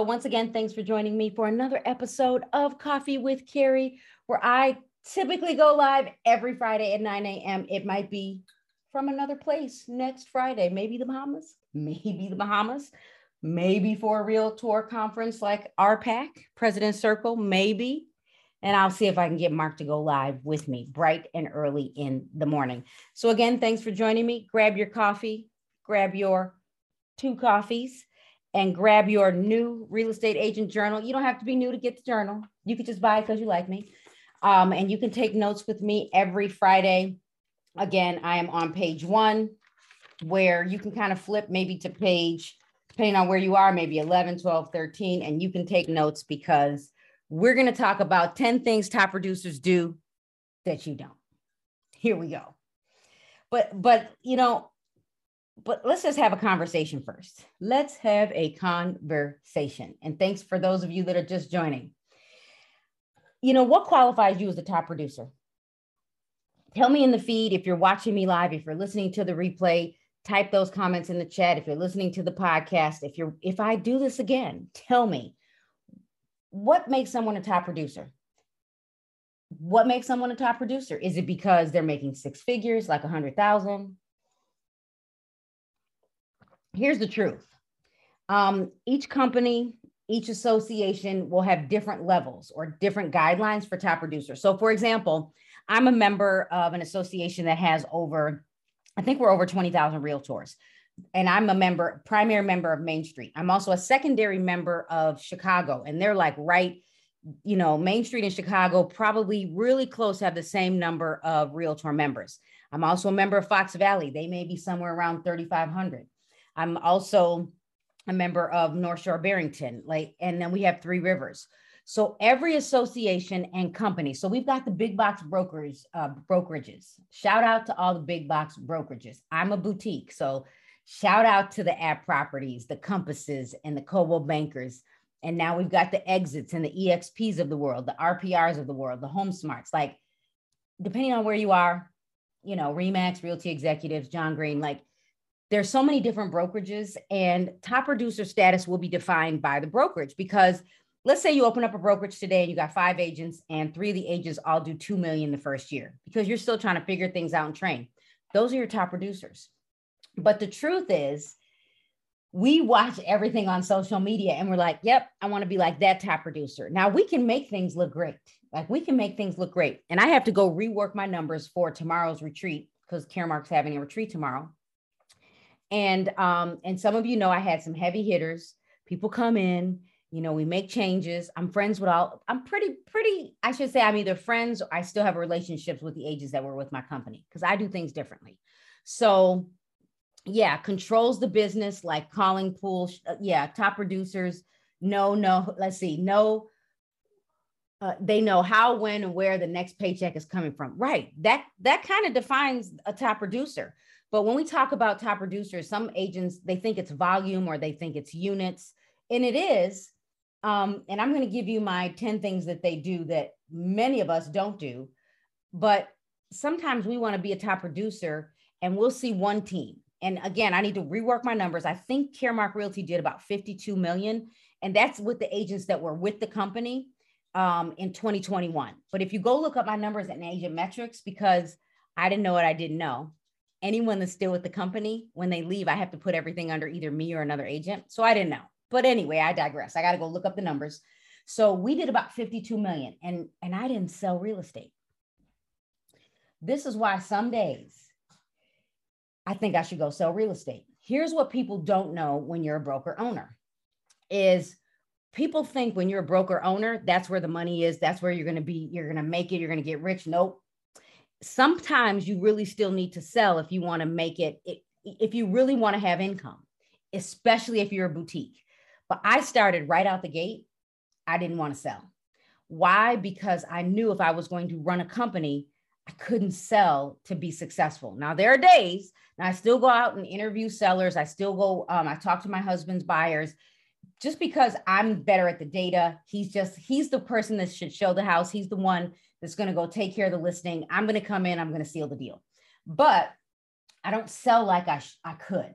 So, once again, thanks for joining me for another episode of Coffee with Carrie, where I typically go live every Friday at 9 a.m. It might be from another place next Friday, maybe the Bahamas, maybe the Bahamas, maybe for a real tour conference like RPAC, President Circle, maybe. And I'll see if I can get Mark to go live with me bright and early in the morning. So, again, thanks for joining me. Grab your coffee, grab your two coffees, and grab your new real estate agent journal. You don't have to be new to get the journal. You could just buy it because you like me. Um, and you can take notes with me every Friday. Again, I am on page one where you can kind of flip maybe to page, depending on where you are, maybe 11, 12, 13, and you can take notes because we're going to talk about 10 things top producers do that you don't. Here we go. But, but, you know, but let's just have a conversation first. Let's have a conversation. And thanks for those of you that are just joining. You know, what qualifies you as a top producer? Tell me in the feed if you're watching me live, if you're listening to the replay, type those comments in the chat. If you're listening to the podcast, if you're if I do this again, tell me what makes someone a top producer? What makes someone a top producer? Is it because they're making six figures, like a hundred thousand? Here's the truth. Um, each company, each association will have different levels or different guidelines for top producers. So, for example, I'm a member of an association that has over, I think we're over 20,000 realtors and I'm a member, primary member of Main Street. I'm also a secondary member of Chicago, and they're like right, you know, Main Street in Chicago probably really close have the same number of realtor members. I'm also a member of Fox Valley. They may be somewhere around 3,500. I'm also a member of North Shore Barrington, like, and then we have Three Rivers. So every association and company. So we've got the big box brokers, uh, brokerages. Shout out to all the big box brokerages. I'm a boutique, so Shout out to the @properties, the compasses, and the Coldwell Bankers. And now we've got the exits and the EXPs of the world, the RPRs of the world, the home smarts. Like, depending on where you are, you know, Remax, Realty Executives, John Greene, like, there's so many different brokerages, and top producer status will be defined by the brokerage because let's say you open up a brokerage today and you got five agents and three of the agents all do 2 million the first year because you're still trying to figure things out and train those are your top producers but the truth is, we watch everything on social media and we're like, yep, I want to be like that top producer. Now we can make things look great. Like we can make things look great. And I have to go rework my numbers for tomorrow's retreat because Caremark's having a retreat tomorrow. And um, and some of you know I had some heavy hitters. People come in, you know, we make changes. I'm friends with all, I'm pretty, pretty, I should say I'm either friends or I still have relationships with the agents that were with my company because I do things differently. So yeah, controls the business like calling pool. Uh, yeah, top producers. No, no, let's see. No, uh, they know how, when, and where the next paycheck is coming from. Right. That that kind of defines a top producer. But when we talk about top producers, some agents they think it's volume or they think it's units, and it is. Um, and I'm going to give you my 10 things that they do that many of us don't do. But sometimes we want to be a top producer and we'll see one team and again, I need to rework my numbers. I think Caremark Realty did about 52 million, and that's with the agents that were with the company um, in 2021. But if you go look up my numbers at Agent Metrics, because I didn't know what I didn't know, anyone that's still with the company, when they leave, I have to put everything under either me or another agent. So I didn't know. But anyway, I digress. I got to go look up the numbers. So we did about 52 million, and and I didn't sell real estate. This is why some days I think I should go sell real estate. Here's what people don't know when you're a broker owner is people think when you're a broker owner, that's where the money is, that's where you're going to be, you're going to make it, you're going to get rich. Nope. Sometimes you really still need to sell if you want to make it, if you really want to have income, especially if you're a boutique. But I started right out the gate. I didn't want to sell. Why? Because I knew if I was going to run a company, I couldn't sell to be successful. Now there are days, and I still go out and interview sellers. I still go, um, I talk to my husband's buyers just because I'm better at the data. He's just, he's the person that should show the house. He's the one that's going to go take care of the listing. I'm going to come in, I'm going to seal the deal. But I don't sell like I, sh- I could.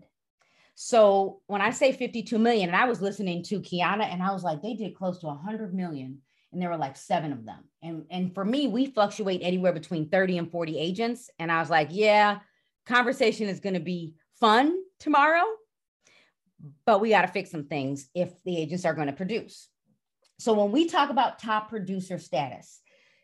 So when I say 52 million, and I was listening to Kiana and I was like, they did close to 100 million and there were like seven of them. And, and for me, we fluctuate anywhere between 30 and 40 agents. And I was like, yeah, conversation is going to be fun tomorrow, but we got to fix some things if the agents are going to produce. So when we talk about top producer status,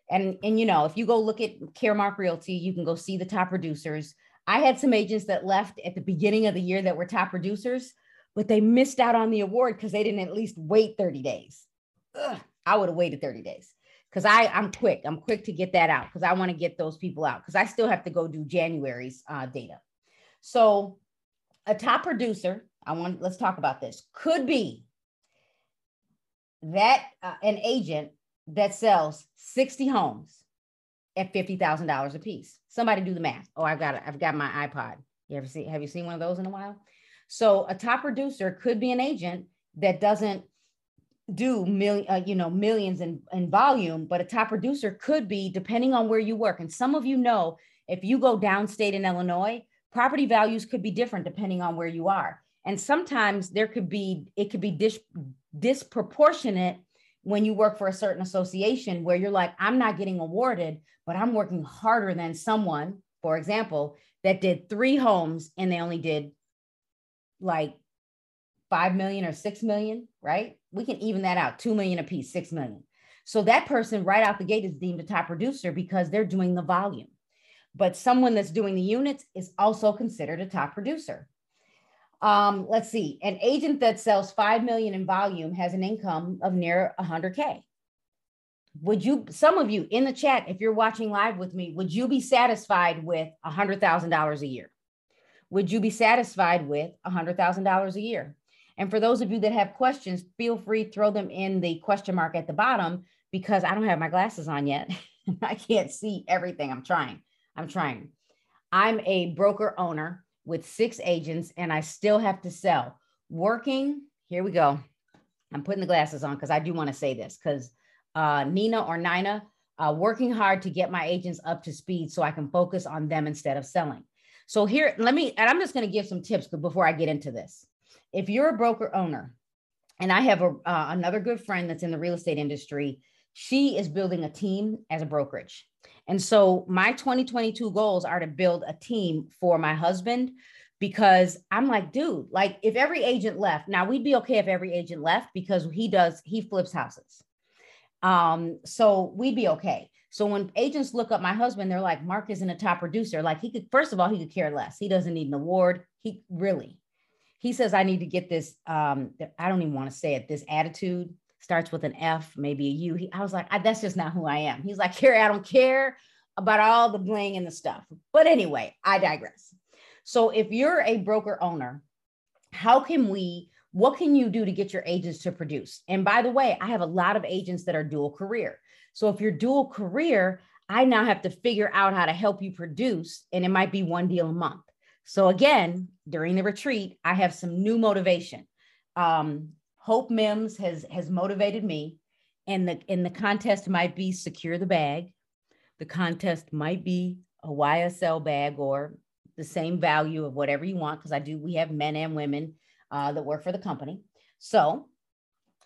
and, and you know, if you go look at Caremark Realty, you can go see the top producers. I had some agents that left at the beginning of the year that were top producers, but they missed out on the award because they didn't at least wait 30 days. Ugh, I would have waited 30 days because I I'm quick. I'm quick to get that out because I want to get those people out because I still have to go do January's uh, data. So a top producer, I want let's talk about this. Could be that uh, an agent that sells 60 homes at $50,000 a piece. Somebody do the math. Oh, I've got I've got my iPod. You ever see have you seen one of those in a while? So a top producer could be an agent that doesn't do million uh, you know millions in, in volume but a top producer could be depending on where you work and some of you know if you go downstate in illinois property values could be different depending on where you are and sometimes there could be it could be dis- disproportionate when you work for a certain association where you're like i'm not getting awarded but i'm working harder than someone for example that did three homes and they only did like 5 million or 6 million right? We can even that out 2 million a piece 6 million. So that person right out the gate is deemed a top producer because they're doing the volume. But someone that's doing the units is also considered a top producer um, let's see an agent that sells 5 million in volume has an income of near 100k would you some of you in the chat if you're watching live with me would you be satisfied with $100000 a year would you be satisfied with $100000 a year and for those of you that have questions, feel free throw them in the question mark at the bottom because I don't have my glasses on yet. I can't see everything. I'm trying. I'm trying. I'm a broker owner with six agents and I still have to sell. Working, here we go. I'm putting the glasses on because I do want to say this because uh, Nina or Nina, uh, working hard to get my agents up to speed so I can focus on them instead of selling. So here, let me, and I'm just going to give some tips before I get into this if you're a broker owner, and I have a, uh, another good friend that's in the real estate industry, she is building a team as a brokerage. And so my 2022 goals are to build a team for my husband because I'm like, dude, like if every agent left, now we'd be okay if every agent left because he does, he flips houses. Um, so we'd be okay. So when agents look up my husband, they're like, Mark isn't a top producer. Like he could, first of all, he could care less. He doesn't need an award. He really, he says I need to get this. Um, I don't even want to say it. This attitude starts with an F, maybe a U. He, I was like, I, that's just not who I am. He's like, here, I don't care about all the bling and the stuff. But anyway, I digress. So if you're a broker owner, how can we? What can you do to get your agents to produce? And by the way, I have a lot of agents that are dual career. So if you're dual career, I now have to figure out how to help you produce, and it might be one deal a month. So again, during the retreat, I have some new motivation. Um, Hope Mims has has motivated me, and the and the contest might be secure the bag. The contest might be a YSL bag or the same value of whatever you want because I do. We have men and women uh, that work for the company. So,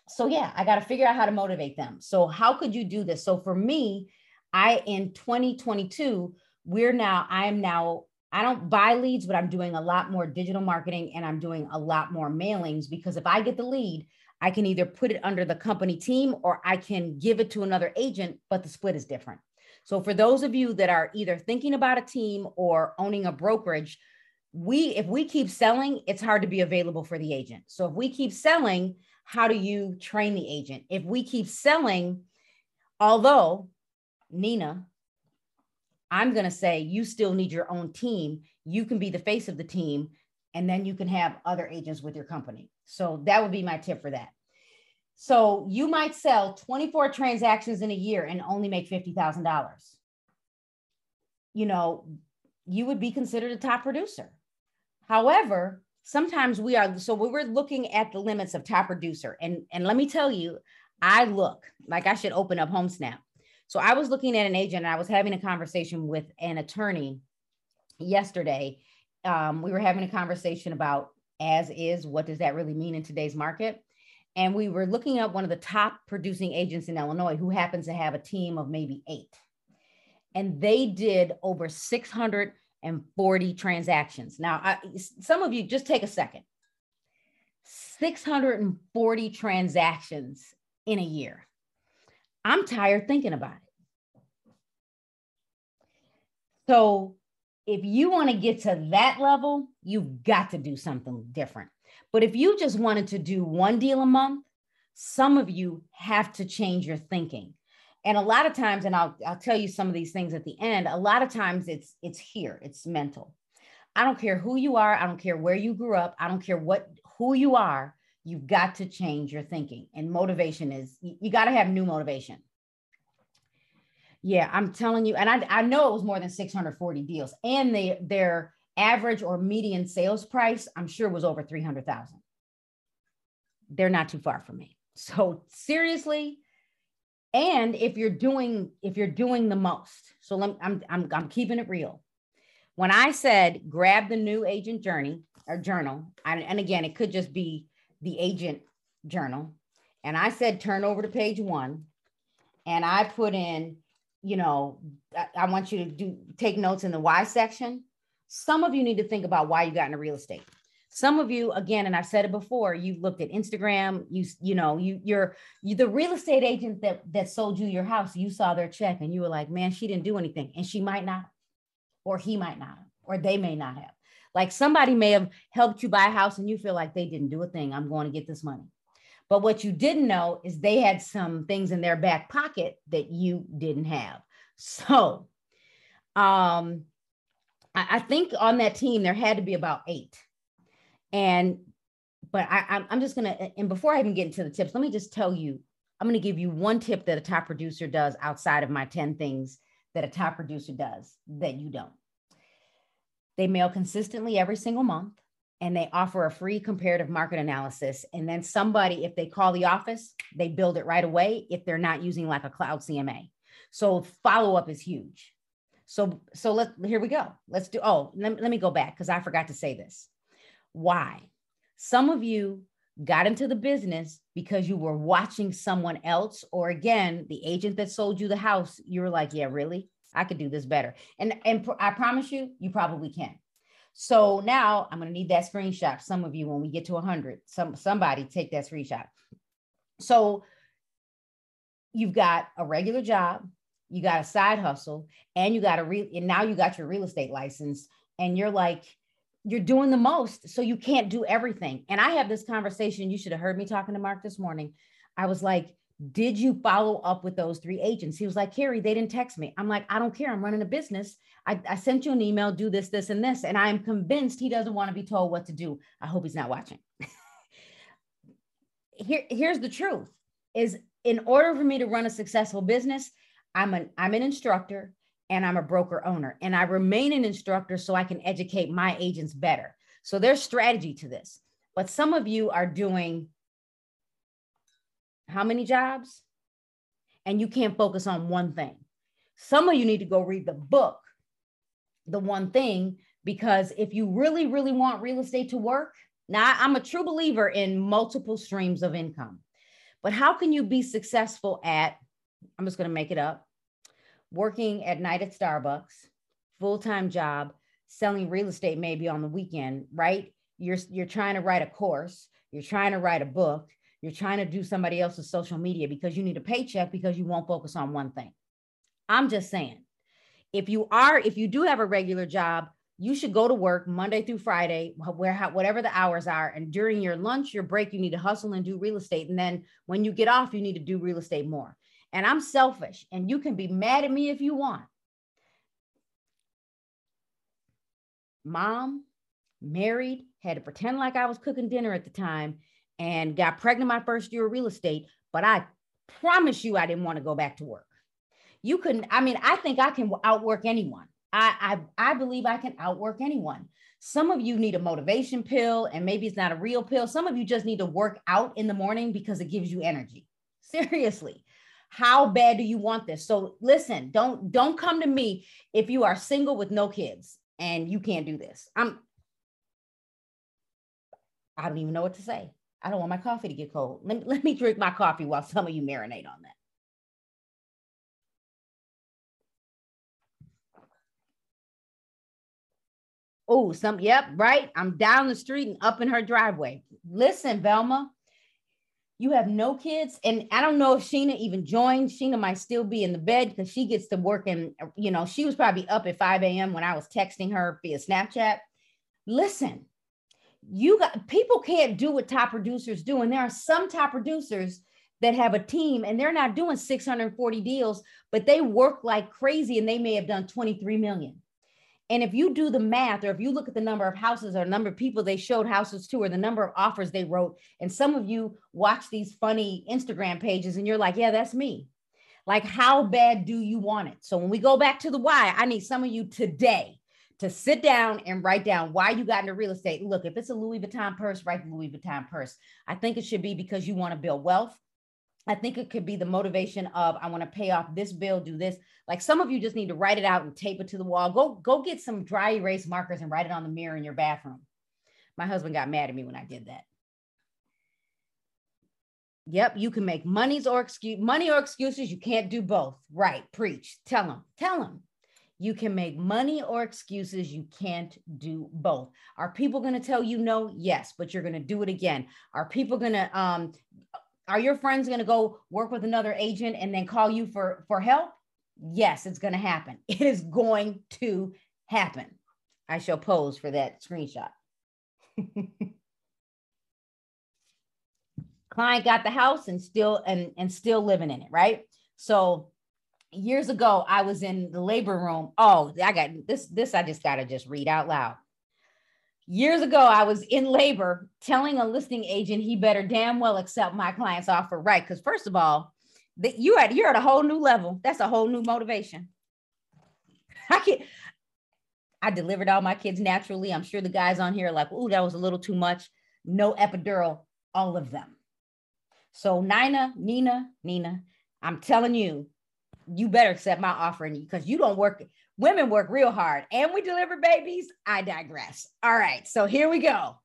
so yeah, I got to figure out how to motivate them. So how could you do this? So for me, I in 2022, we're now I am now I don't buy leads, but I'm doing a lot more digital marketing and I'm doing a lot more mailings because if I get the lead, I can either put it under the company team or I can give it to another agent, but the split is different. So for those of you that are either thinking about a team or owning a brokerage, we if we keep selling, it's hard to be available for the agent. So if we keep selling, how do you train the agent? If we keep selling, although Nina, I'm going to say you still need your own team. You can be the face of the team, and then you can have other agents with your company. So that would be my tip for that. So you might sell 24 transactions in a year and only make $50,000. You know, you would be considered a top producer. However, sometimes we are so we are looking at the limits of top producer and and let me tell you i look like i should open up homesnap so I was looking at an agent and I was having a conversation with an attorney yesterday. Um, we were having a conversation about as is. What does that really mean in today's market? And we were looking at one of the top producing agents in Illinois who happens to have a team of maybe eight. And they did over 640 transactions. Now, I, some of you just take a second 640 transactions in a year. I'm tired thinking about it. So, if you want to get to that level, you've got to do something different. But if you just wanted to do one deal a month, some of you have to change your thinking. And a lot of times, and I'll, I'll tell you some of these things at the end, a lot of times it's it's here, it's mental. I don't care who you are, I don't care where you grew up, I don't care what who you are, you've got to change your thinking. And motivation is you, got to have new motivation. Yeah, I'm telling you, and I, I know it was more than 640 deals, and they their average or median sales price, I'm sure was over 300,000. They're not too far from me. So seriously, and if you're doing if you're doing the most, so let, I'm I'm I'm keeping it real. When I said grab the new agent journey or journal, and again, it could just be the agent journal, and I said turn over to page one, and I put in, you know, I, want you to do take notes in the why section some of you need to think about why you got into real estate. Some of you, again, and I've said it before, you've looked at Instagram, you, you know, you you're you the real estate agent that that sold you your house, you saw their check and you were like, man, she didn't do anything. And she might not, or he might not, or they may not have. Like somebody may have helped you buy a house and you feel like they didn't do a thing. I'm going to get this money. But what you didn't know is they had some things in their back pocket that you didn't have. So um I, I think on that team there had to be about eight. And but I, I'm just gonna and before I even get into the tips, let me just tell you, I'm gonna give you one tip that a top producer does outside of my 10 things that a top producer does that you don't. They mail consistently every single month and they offer a free comparative market analysis. And then somebody, if they call the office, they build it right away if they're not using like a cloud CMA. So follow up is huge. So, so let's here we go. Let's do. Oh, let, let me go back because I forgot to say this. Why? Some of you got into the business because you were watching someone else, or again, the agent that sold you the house. You were like, "Yeah, really, I could do this better." And and I promise you, you probably can. So now I'm going to need that screenshot. Some of you, when we get to 100, some somebody take that screenshot. So you've got a regular job, you got a side hustle and you got a real and now you got your real estate license and you're like you're doing the most so you can't do everything and i have this conversation you should have heard me talking to mark this morning i was like did you follow up with those three agents? He was like carrie they didn't text me. I'm like i don't care. I'm running a business. I, I sent you an email do this this and this and i'm convinced he doesn't want to be told what to do. I hope he's not watching. Here, here's the truth is in order for me to run a successful business I'm an I'm an instructor and I'm a broker owner and I remain an instructor so I can educate my agents better. So there's strategy to this. But some of you are doing how many jobs? And you can't focus on one thing. Some of you need to go read the book, The One Thing, because if you really, really want real estate to work, now I'm a true believer in multiple streams of income. But how can you be successful at, I'm just going to make it up, working at night at Starbucks, full time job, selling real estate maybe on the weekend, right? You're you're trying to write a course, you're trying to write a book, you're trying to do somebody else's social media because you need a paycheck because you won't focus on one thing. I'm just saying, if you are, if you do have a regular job, you should go to work Monday through Friday, where whatever the hours are, and during your lunch, your break, you need to hustle and do real estate, and then when you get off, you need to do real estate more and I'm selfish, and you can be mad at me if you want. Mom, married, had to pretend like I was cooking dinner at the time, and got pregnant my first year of real estate. But I promise you, I didn't want to go back to work. You couldn't, I mean, I think I can outwork anyone. I, I, I believe I can outwork anyone. Some of you need a motivation pill, and maybe it's not a real pill. Some of you just need to work out in the morning because it gives you energy. Seriously how bad do you want this so listen don't don't come to me if you are single with no kids and you can't do this i'm I don't even know what to say. I don't want my coffee to get cold. Let, let me drink my coffee while some of you marinate on that. Oh, some, yep, right. I'm down the street and up in her driveway. Listen, Velma, you have no kids. And I don't know if Sheena even joined. Sheena might still be in the bed because she gets to work and, you know, she was probably up at 5 a.m. when I was texting her via Snapchat. Listen, you got people can't do what top producers do. And there are some top producers that have a team and they're not doing 640 deals, but they work like crazy and they may have done 23 million. And if you do the math, or if you look at the number of houses or number of people they showed houses to, or the number of offers they wrote, and some of you watch these funny Instagram pages and you're like, yeah, that's me. Like, how bad do you want it? So when we go back to the why, I need some of you today to sit down and write down why you got into real estate. Look, if it's a Louis Vuitton purse, write Louis Vuitton purse. I think it should be because you want to build wealth. I think it could be the motivation of I want to pay off this bill, do this. Like some of you just need to write it out and tape it to the wall. Go go get some dry erase markers and write it on the mirror in your bathroom. My husband got mad at me when I did that. Yep, you can make monies or excuse money or excuses. You can't do both. Right? Preach. Tell them. Tell them. You can make money or excuses. You can't do both. Are people going to tell you no? Yes, but you're going to do it again. Are people going to um are your friends going to go work with another agent and then call you for for help yes it's going to happen it is going to happen i shall pose for that screenshot client got the house and still and and still living in it right so years ago i was in the labor room oh i got this this i just got to just read out loud Years ago, I was in labor telling a listing agent he better damn well accept my client's offer, right? Because first of all, that you at you're at a whole new level. That's a whole new motivation. I can I delivered all my kids naturally. I'm sure the guys on here are like, oh, that was a little too much. No epidural, all of them. So Nina, Nina, Nina, I'm telling you, you better accept my offer because you don't work Women work real hard and we deliver babies. I digress. All right. So here we go.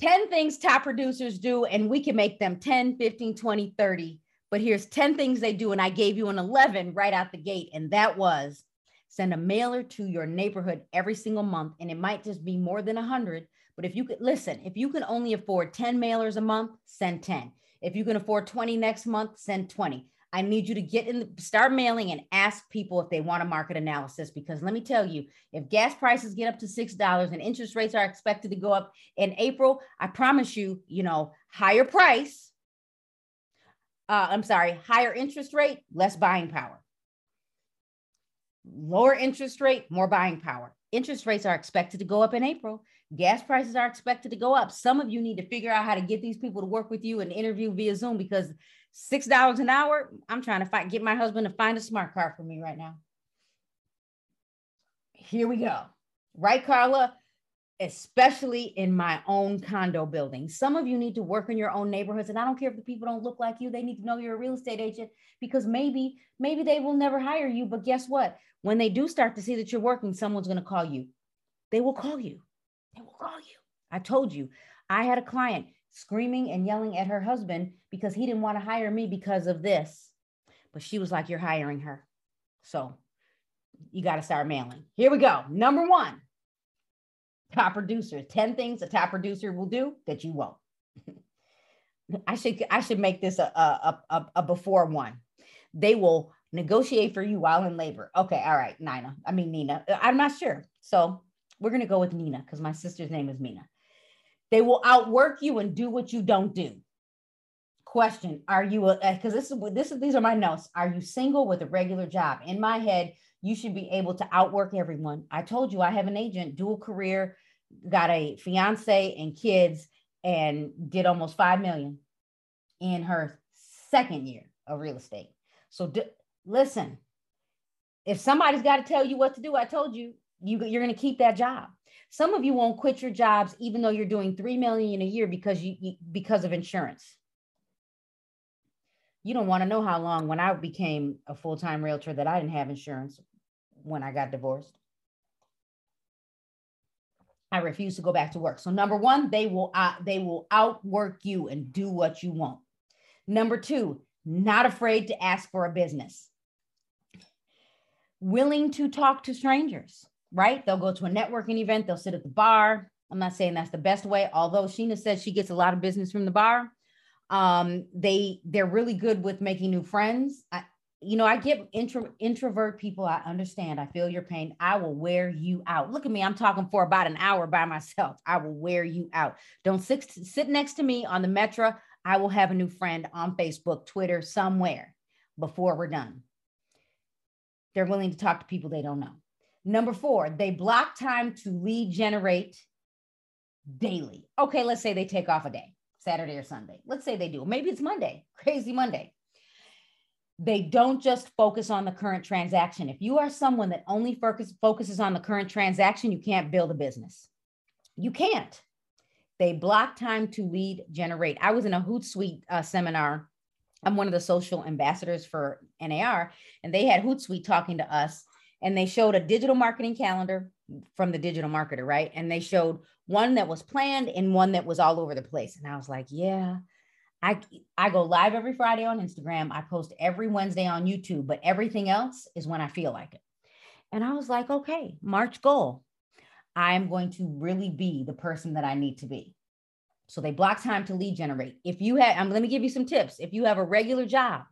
10 things top producers do, and we can make them 10, 15, 20, 30. But here's 10 things they do. And I gave you an 11 right out the gate. And that was send a mailer to your neighborhood every single month. And it might just be more than 100. But if you could listen, if you can only afford 10 mailers a month, send 10. If you can afford 20 next month, send 20. I need you to get in the start mailing and ask people if they want a market analysis. Because let me tell you, if gas prices get up to six dollars and interest rates are expected to go up in April, I promise you, you know, higher price. Uh, I'm sorry, higher interest rate, less buying power. Lower interest rate, more buying power. Interest rates are expected to go up in April. Gas prices are expected to go up. Some of you need to figure out how to get these people to work with you and interview via Zoom because six dollars an hour. I'm trying to get my husband to find a smart car for me right now. Here we go. Right, Carla? Especially in my own condo building. Some of you need to work in your own neighborhoods. And I don't care if the people don't look like you, they need to know you're a real estate agent because maybe, maybe they will never hire you. But guess what? When they do start to see that you're working, someone's going to call you. They will call you. They will call you. I told you. I had a client screaming and yelling at her husband because he didn't want to hire me because of this. But she was like, You're hiring her. So you got to start mailing. Here we go. Number one top producer 10 things a top producer will do that you won't. I should I should make this a, a, a, a before one. They will negotiate for you while in labor. Okay, all right, Nina. I mean Nina. I'm not sure. So we're gonna go with Nina because my sister's name is Mina. They will outwork you and do what you don't do. Question: Are you because uh, this is this is these are my notes. Are you single with a regular job? In my head, you should be able to outwork everyone. I told you I have an agent, dual career, got a fiance and kids, and did almost five million in her second year of real estate. So d- listen, if somebody's got to tell you what to do, I told you, you you're going to keep that job. Some of you won't quit your jobs even though you're doing 3 million a year because you, you because of insurance. You don't want to know how long when I became a full-time realtor that I didn't have insurance when I got divorced. I refuse to go back to work. So number one, they will uh, they will outwork you and do what you want. Number two, not afraid to ask for a business. Willing to talk to strangers, right? They'll go to a networking event, they'll sit at the bar. I'm not saying that's the best way, although Sheena says she gets a lot of business from the bar. Um, they they're really good with making new friends. I, you know, I get intro, introvert people. I understand. I feel your pain. I will wear you out. Look at me. I'm talking for about an hour by myself. I will wear you out. Don't sit, sit next to me on the metro. I will have a new friend on Facebook, Twitter, somewhere before we're done. They're willing to talk to people they don't know. Number four, they block time to lead generate daily. Okay, let's say they take off a day, Saturday or Sunday. Let's say they do. Maybe it's Monday, crazy Monday they don't just focus on the current transaction. If you are someone that only focus, focuses on the current transaction, you can't build a business. You can't. They block time to lead generate. I was in a Hootsuite uh, seminar. I'm one of the social ambassadors for NAR, and they had Hootsuite talking to us, and they showed a digital marketing calendar from the digital marketer, right? And they showed one that was planned and one that was all over the place. And I was like, yeah, I I go live every Friday on Instagram. I post every Wednesday on YouTube, but everything else is when I feel like it. And I was like, okay, March goal. I'm going to really be the person that I need to be. So they block time to lead generate. If you have, I'm let me give you some tips. If you have a regular job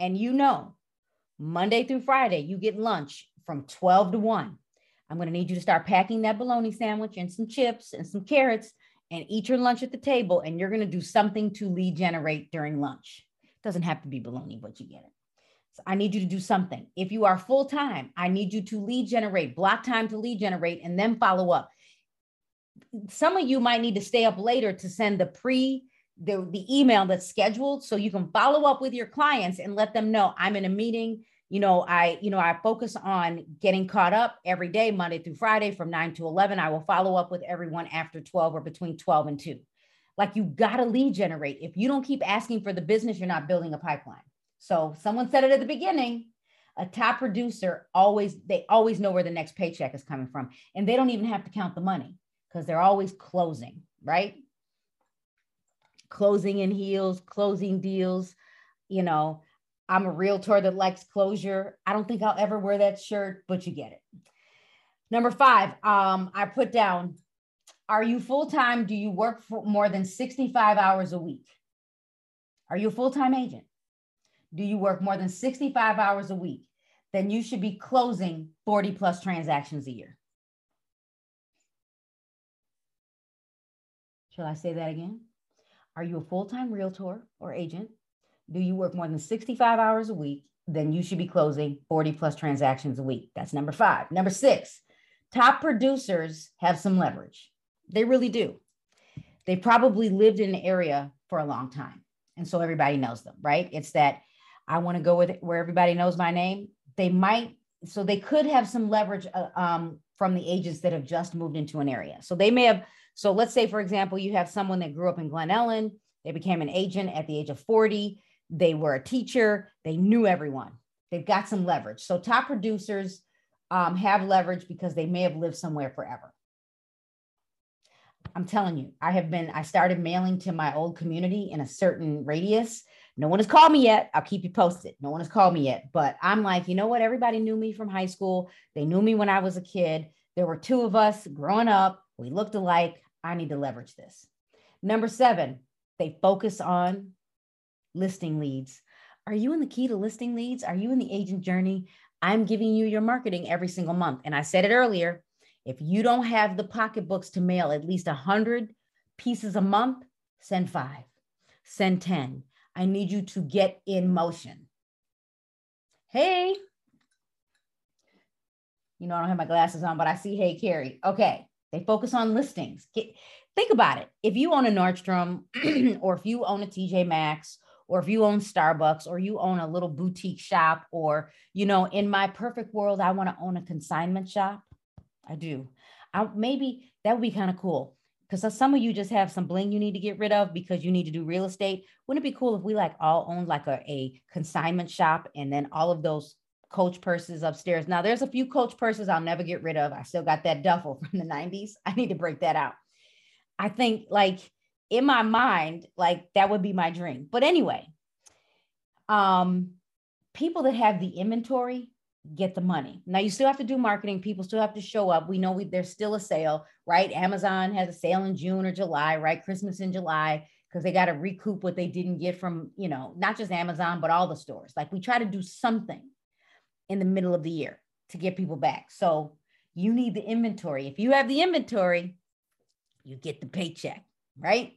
and you know Monday through Friday, you get lunch from 12 to 1. I'm going to need you to start packing that bologna sandwich and some chips and some carrots and eat your lunch at the table and you're going to do something to lead generate during lunch. It doesn't have to be baloney, but you get it. So I need you to do something. If you are full time, I need you to lead generate, block time to lead generate, and then follow up. Some of you might need to stay up later to send the pre the, the email that's scheduled so you can follow up with your clients and let them know I'm in a meeting. You know i you know i focus on getting caught up every day monday through friday from 9 to 11 i will follow up with everyone after 12 or between 12 and 2 like you got to lead generate. If you don't keep asking for the business you're not building a pipeline. So someone said it at the beginning a top producer always they always know where the next paycheck is coming from and they don't even have to count the money because they're always closing right closing in heels closing deals you know I'm a realtor that likes closure. I don't think I'll ever wear that shirt, but you get it. Number five, um, I put down, are you full-time? Do you work for more than 65 hours a week? Are you a full-time agent? Do you work more than 65 hours a week? Then you should be closing 40 plus transactions a year. Shall I say that again? Are you a full-time realtor or agent? do you work more than 65 hours a week, then you should be closing 40 plus transactions a week. That's number five. Number six, top producers have some leverage. They really do. They probably lived in an area for a long time. And so everybody knows them, right? It's that I want to go with it where everybody knows my name. They might, so they could have some leverage uh, um, from the agents that have just moved into an area. So they may have, so let's say, for example, you have someone that grew up in Glen Ellyn, they became an agent at the age of 40 they were a teacher, they knew everyone. They've got some leverage. So top producers um, have leverage because they may have lived somewhere forever. I'm telling you, I have been, I started mailing to my old community in a certain radius. No one has called me yet. I'll keep you posted. No one has called me yet, but I'm like, you know what? Everybody knew me from high school. They knew me when I was a kid. There were two of us growing up. We looked alike. I need to leverage this. Number seven, they focus on listing leads. Are you in the key to listing leads? Are you in the agent journey? I'm giving you your marketing every single month. And I said it earlier if you don't have the pocketbooks to mail at least 100 pieces a month, send five, send 10. I need you to get in motion. Hey, you know, I don't have my glasses on, but I see Hey Carrie. Okay, they focus on listings. Get, think about it. If you own a Nordstrom or if you own a TJ Maxx or if you own Starbucks or you own a little boutique shop, or, you know, in my perfect world, I want to own a consignment shop. I do. I, maybe that would be kind of cool because some of you just have some bling you need to get rid of because you need to do real estate. Wouldn't it be cool if we like all owned like a, a consignment shop and then all of those coach purses upstairs. Now there's a few coach purses I'll never get rid of. I still got that duffel from the 90s. I need to break that out. I think like in my mind, like that would be my dream. But anyway, um, people that have the inventory get the money. Now you still have to do marketing. People still have to show up. We know we, there's still a sale, right? Amazon has a sale in June or July, right? Christmas in July because they got to recoup what they didn't get from, you know, not just Amazon, but all the stores. Like we try to do something in the middle of the year to get people back. So you need the inventory. If you have the inventory, you get the paycheck, right?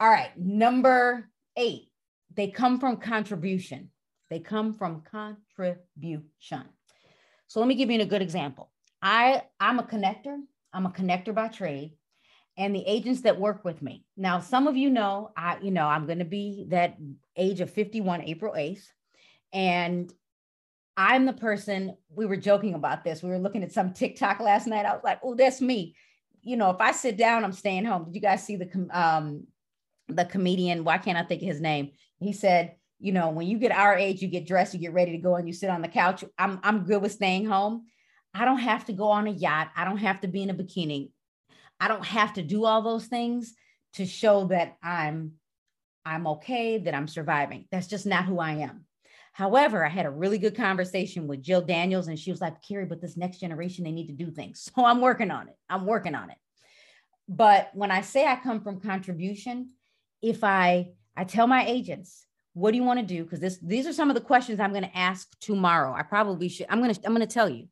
All right, number eight, they come from contribution. They come from contribution. So let me give you a good example. I, I'm a connector. I'm a connector by trade and the agents that work with me. Now, some of you know, I, you know, I'm going to be that age of 51 April 8th. And I'm the person, we were joking about this. We were looking at some TikTok last night. I was like, oh, that's me. You know, if I sit down, I'm staying home. Did you guys see the um the comedian? Why can't I think of his name? He said, you know, when you get our age, you get dressed, you get ready to go, and you sit on the couch. I'm I'm good with staying home. I don't have to go on a yacht. I don't have to be in a bikini. I don't have to do all those things to show that I'm I'm okay, that I'm surviving. That's just not who I am. However, I had a really good conversation with Jill Daniels, and she was like, Carrie, but this next generation, they need to do things. So I'm working on it. I'm working on it. But when I say I come from contribution, if I I tell my agents, what do you want to do? Because this these are some of the questions I'm going to ask tomorrow. I probably should. I'm going to I'm going to tell you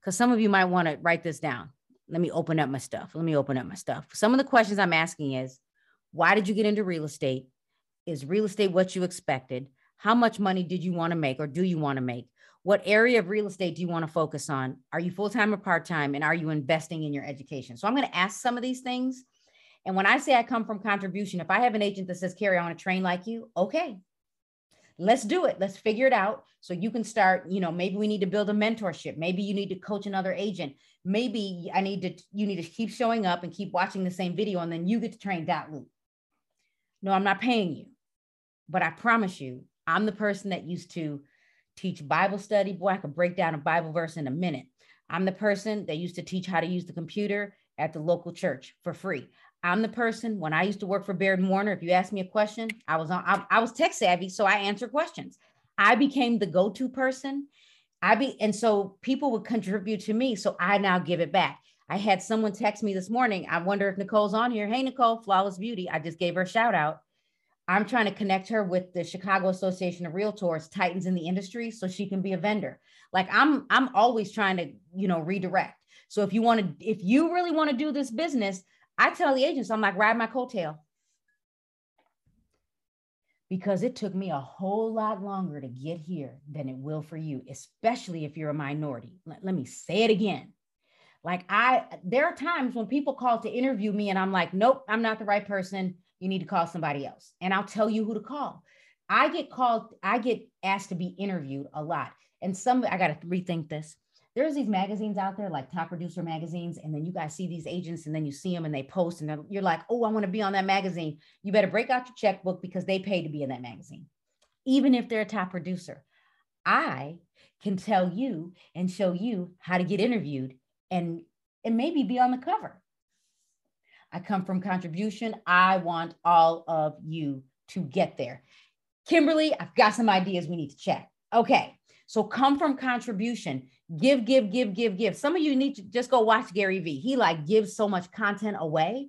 because some of you might want to write this down. Let me open up my stuff. Let me open up my stuff. Some of the questions I'm asking is, why did you get into real estate? Is real estate what you expected? How much money did you want to make or do you want to make? What area of real estate do you want to focus on? Are you full time or part time? And are you investing in your education? So I'm going to ask some of these things. And when I say I come from contribution, if I have an agent that says, Carrie, I want to train like you, okay, let's do it. Let's figure it out. So you can start, you know, maybe we need to build a mentorship. Maybe you need to coach another agent. Maybe I need to, you need to keep showing up and keep watching the same video and then you get to train that loop. No, I'm not paying you. But I promise you, I'm the person that used to teach Bible study. Boy, I could break down a Bible verse in a minute. I'm the person that used to teach how to use the computer at the local church for free. I'm the person when I used to work for Baird Warner. If you asked me a question, I was on. I, I was tech savvy, so I answer questions. I became the go-to person. I be and so people would contribute to me, so I now give it back. I had someone text me this morning. I wonder if Nicole's on here. Hey, Nicole, Flawless Beauty. I just gave her a shout out. I'm trying to connect her with the Chicago Association of Realtors, Titans in the industry, so she can be a vendor. Like I'm, I'm always trying to, you know, redirect. So if you want to, if you really want to do this business, I tell the agents, I'm like, ride my coattail. Because it took me a whole lot longer to get here than it will for you, especially if you're a minority. Let, let me say it again. Like I, there are times when people call to interview me and I'm like, nope, I'm not the right person you need to call somebody else. And I'll tell you who to call. I get called, I get asked to be interviewed a lot. And some, I got to rethink this. There's these magazines out there like top producer magazines. And then you guys see these agents and then you see them and they post and you're like, oh, I want to be on that magazine. You better break out your checkbook because they pay to be in that magazine, even if they're a top producer. I can tell you and show you how to get interviewed and and maybe be on the cover. I come from contribution. I want all of you to get there. Kimberly, I've got some ideas we need to check. Okay. So come from contribution. Give, give, give, give, give. Some of you need to just go watch Gary Vee. He like gives so much content away.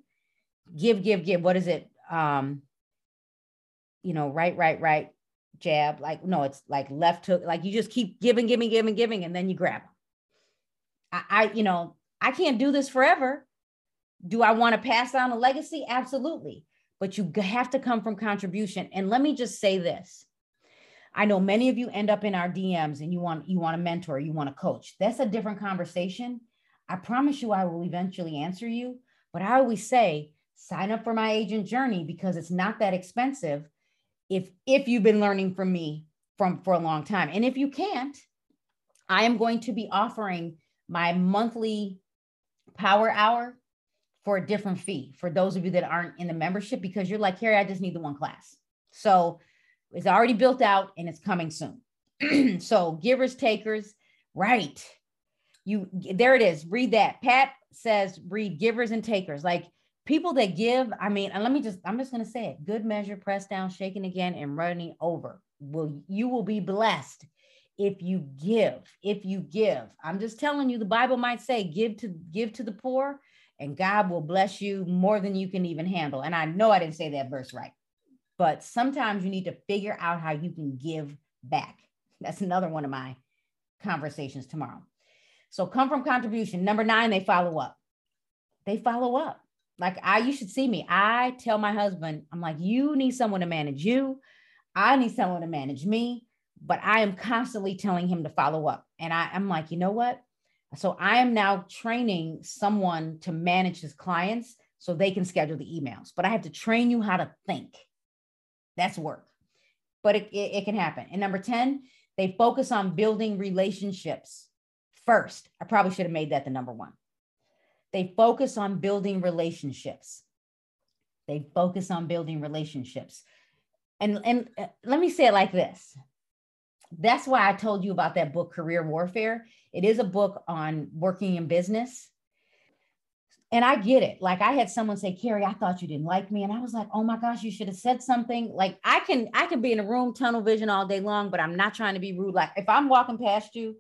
Give, give, give. What is it? Um, you know, right, right, right, jab. Like, no, it's like left hook. Like you just keep giving, giving, giving, giving, and then you grab them. I, I you know, I can't do this forever. Do I want to pass down a legacy? Absolutely. But you have to come from contribution. And let me just say this. I know many of you end up in our DMs and you want you want a mentor, you want a coach. That's a different conversation. I promise you I will eventually answer you, but I always say sign up for my agent journey because it's not that expensive if if you've been learning from me from for a long time. And if you can't, I am going to be offering my monthly power hour for a different fee for those of you that aren't in the membership because you're like, Carrie, I just need the one class. So it's already built out and it's coming soon. so givers, takers, right. You there it is. Read that. Pat says read givers and takers. Like people that give, I mean, and let me just, I'm just gonna say it. Good measure, pressed down, shaken again, and running over. Will you will be blessed if you give. If you give. I'm just telling you, the Bible might say, give to give to the poor, and God will bless you more than you can even handle. And I know I didn't say that verse right, but sometimes you need to figure out how you can give back. That's another one of my conversations tomorrow. So come from contribution. Number nine, they follow up. They follow up. Like I, you should see me. I tell my husband, I'm like, you need someone to manage you. I need someone to manage me. But I am constantly telling him to follow up. And I, I'm like, you know what? So I am now training someone to manage his clients so they can schedule the emails. But I have to train you how to think. That's work. But it, it, it can happen. And number 10, they focus on building relationships first. I probably should have made that the number one. They focus on building relationships. They focus on building relationships. And, and uh, let me say it like this that's why I told you about that book, Career Warfare. It is a book on working in business. And I get it. Like I had someone say, Carrie, I thought you didn't like me. And I was like, oh my gosh, you should have said something. Like I can, I can be in a room, tunnel vision all day long, but I'm not trying to be rude. Like if I'm walking past you,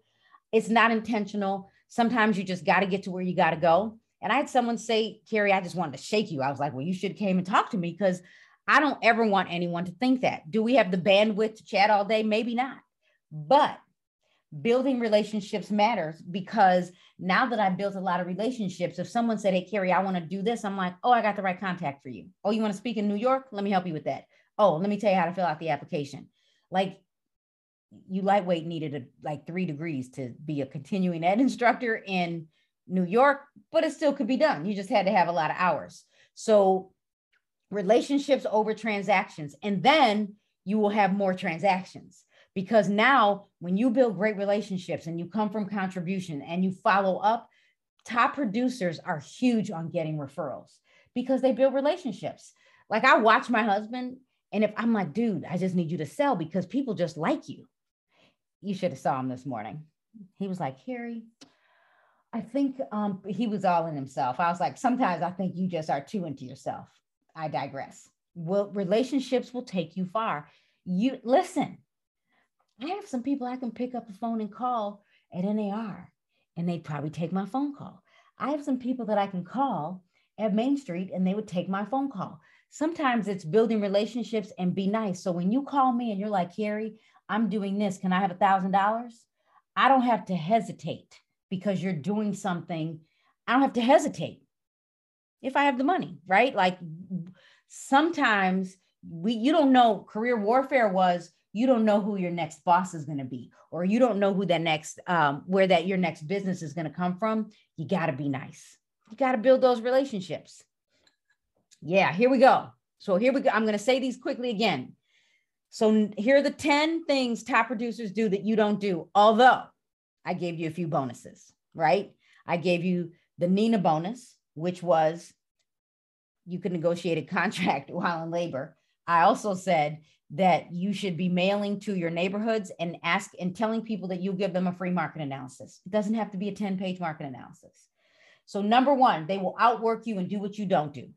it's not intentional. Sometimes you just got to get to where you got to go. And I had someone say, Carrie, I just wanted to shake you. I was like, well, you should have came and talked to me because I don't ever want anyone to think that. Do we have the bandwidth to chat all day? Maybe not. But building relationships matters because now that I've built a lot of relationships, if someone said, Hey, Carrie, I want to do this, I'm like, Oh, I got the right contact for you. Oh, you want to speak in New York? Let me help you with that. Oh, let me tell you how to fill out the application. Like you lightweight needed a, like three degrees to be a continuing ed instructor in New York, but it still could be done. You just had to have a lot of hours. So relationships over transactions. And then you will have more transactions because now when you build great relationships and you come from contribution and you follow up, top producers are huge on getting referrals because they build relationships. Like I watch my husband and if I'm like, dude, I just need you to sell because people just like you. You should have saw him this morning. He was like, Harry, I think um, he was all in himself. I was like, sometimes I think you just are too into yourself. I digress. Well, relationships will take you far. You listen, I have some people I can pick up the phone and call at NAR, and they'd probably take my phone call. I have some people that I can call at Main Street, and they would take my phone call. Sometimes it's building relationships and be nice. So when you call me and you're like, Carrie, I'm doing this, can I have a thousand dollars? I don't have to hesitate because you're doing something. I don't have to hesitate if I have the money, right? Like sometimes we you don't know career warfare was you don't know who your next boss is going to be or you don't know who that next um, where that your next business is going to come from you got to be nice. You got to build those relationships. Yeah here we go. So here we go i'm going to say these quickly again. So here are the 10 things top producers do that you don't do although i gave you a few bonuses right? I gave you the nina bonus which was you could negotiate a contract while in labor. I also said that you should be mailing to your neighborhoods and ask and telling people that you'll give them a free market analysis. It doesn't have to be a 10 page market analysis. So, number one, they will outwork you and do what you don't do.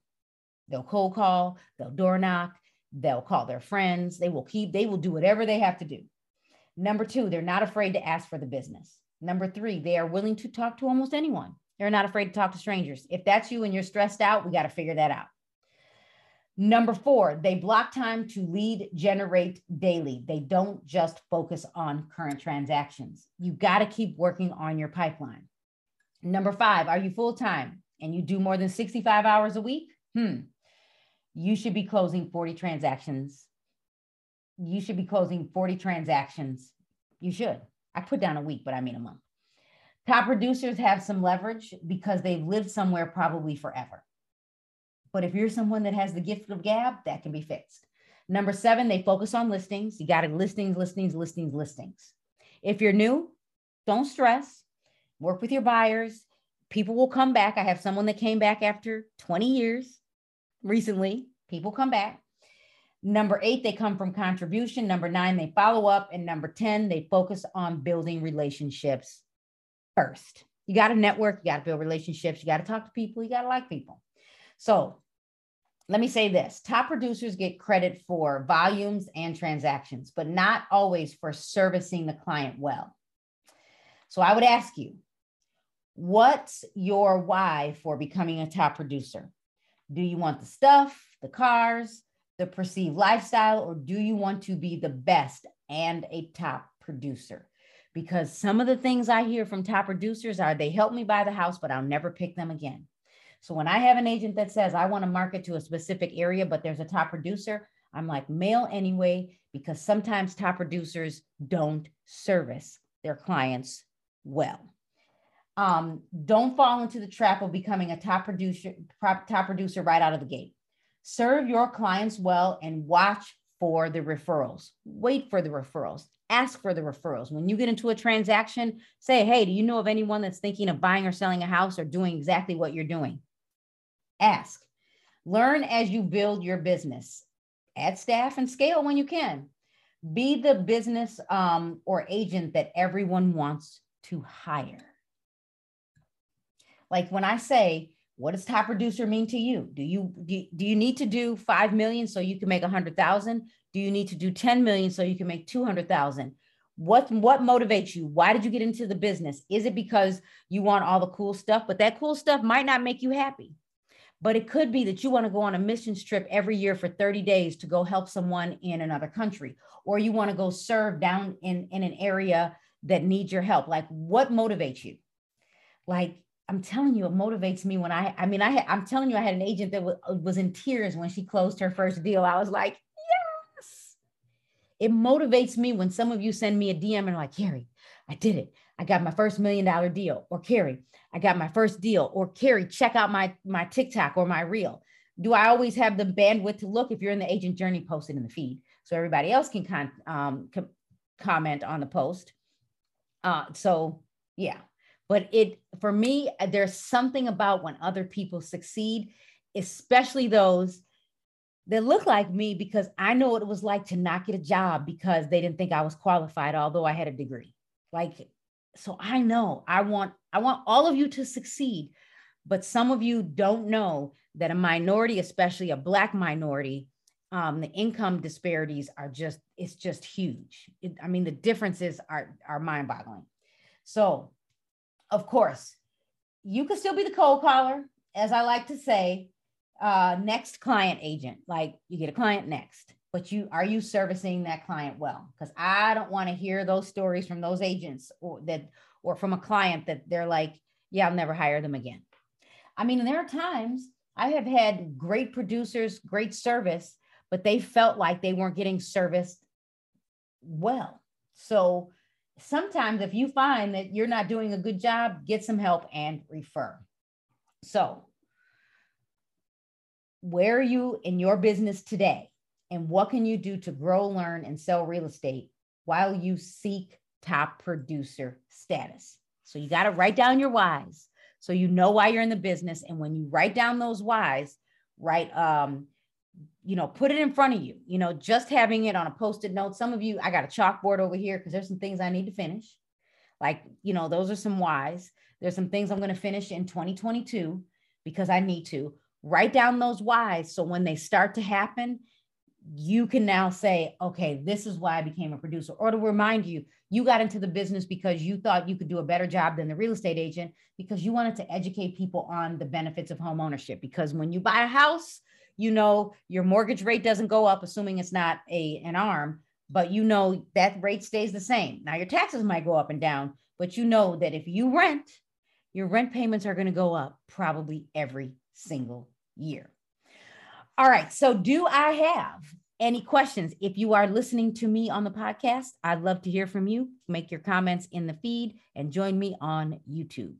They'll cold call, they'll door knock, they'll call their friends, they will keep, they will do whatever they have to do. Number two, they're not afraid to ask for the business. Number three, they are willing to talk to almost anyone. They're not afraid to talk to strangers. If that's you and you're stressed out, we got to figure that out. Number four, they block time to lead generate daily. They don't just focus on current transactions. You got to keep working on your pipeline. Number five, are you full time and you do more than 65 hours a week? Hmm. You should be closing 40 transactions. You should be closing 40 transactions. You should. I put down a week, but I mean a month. Top producers have some leverage because they've lived somewhere probably forever. But if you're someone that has the gift of gab, that can be fixed. Number seven, they focus on listings. You got to listings, listings, listings, listings. If you're new, don't stress. Work with your buyers. People will come back. I have someone that came back after 20 years recently. People come back. Number eight, they come from contribution. Number nine, they follow up. And number 10, they focus on building relationships first. You got to network, you got to build relationships, you got to talk to people, you got to like people. So let me say this top producers get credit for volumes and transactions, but not always for servicing the client well. So I would ask you, what's your why for becoming a top producer? Do you want the stuff, the cars, the perceived lifestyle, or do you want to be the best and a top producer? Because some of the things I hear from top producers are they help me buy the house, but I'll never pick them again. So when I have an agent that says, I want to market to a specific area, but there's a top producer, I'm like, mail anyway, because sometimes top producers don't service their clients well. Um, don't fall into the trap of becoming a top producer, top producer right out of the gate. Serve your clients well and watch for the referrals. Wait for the referrals. Ask for the referrals. When you get into a transaction, say, hey, do you know of anyone that's thinking of buying or selling a house or doing exactly what you're doing? Ask. Learn as you build your business. Add staff and scale when you can. Be the business um, or agent that everyone wants to hire. Like when I say, what does top producer mean to you? Do you do, do you need to do 5 million so you can make 100,000? Do you need to do 10 million so you can make 200,000? What what motivates you? Why did you get into the business? Is it because you want all the cool stuff, but that cool stuff might not make you happy? But it could be that you want to go on a mission trip every year for 30 days to go help someone in another country, or you want to go serve down in, in an area that needs your help. Like, what motivates you? Like, I'm telling you, it motivates me when I, I mean, I, I'm telling you, I had an agent that w- uh, was in tears when she closed her first deal. I was like, yes. It motivates me when some of you send me a DM and like, Carrie, I did it. I got my first million dollar deal. Or Carrie, I got my first deal. Or Carrie, check out my, my TikTok or my reel. Do I always have the bandwidth to look if you're in the agent journey posted in the feed so everybody else can con- um, com- comment on the post? Uh, so yeah, but it for me there's something about when other people succeed especially those that look like me because i know what it was like to not get a job because they didn't think i was qualified although i had a degree like so i know i want i want all of you to succeed but some of you don't know that a minority especially a black minority um, the income disparities are just it's just huge it, i mean the differences are are mind boggling so of course, you could still be the cold caller, as I like to say, uh, next client agent. Like you get a client next, but you are you servicing that client well? Because I don't want to hear those stories from those agents or that or from a client that they're like, yeah, I'll never hire them again. I mean, there are times I have had great producers, great service, but they felt like they weren't getting serviced well. So sometimes if you find that you're not doing a good job, get some help and refer. So, where are you in your business today? And what can you do to grow, learn, and sell real estate while you seek top producer status? So, you got to write down your whys so you know why you're in the business. And when you write down those whys, write um, you know, put it in front of you, you know, just having it on a post-it note. Some of you, I got a chalkboard over here because there's some things I need to finish. Like, you know, those are some whys. There's some things I'm going to finish in 2022 because I need to write down those whys. So when they start to happen, you can now say, okay, this is why I became a producer. Or to remind you, you got into the business because you thought you could do a better job than the real estate agent because you wanted to educate people on the benefits of home ownership. Because when you buy a house, you know your mortgage rate doesn't go up assuming it's not a an ARM but you know that rate stays the same now your taxes might go up and down but you know that if you rent your rent payments are going to go up probably every single year all right. So do i have any questions? If you are listening to me on the podcast i'd love to hear from you. Make your comments in the feed and join me on youtube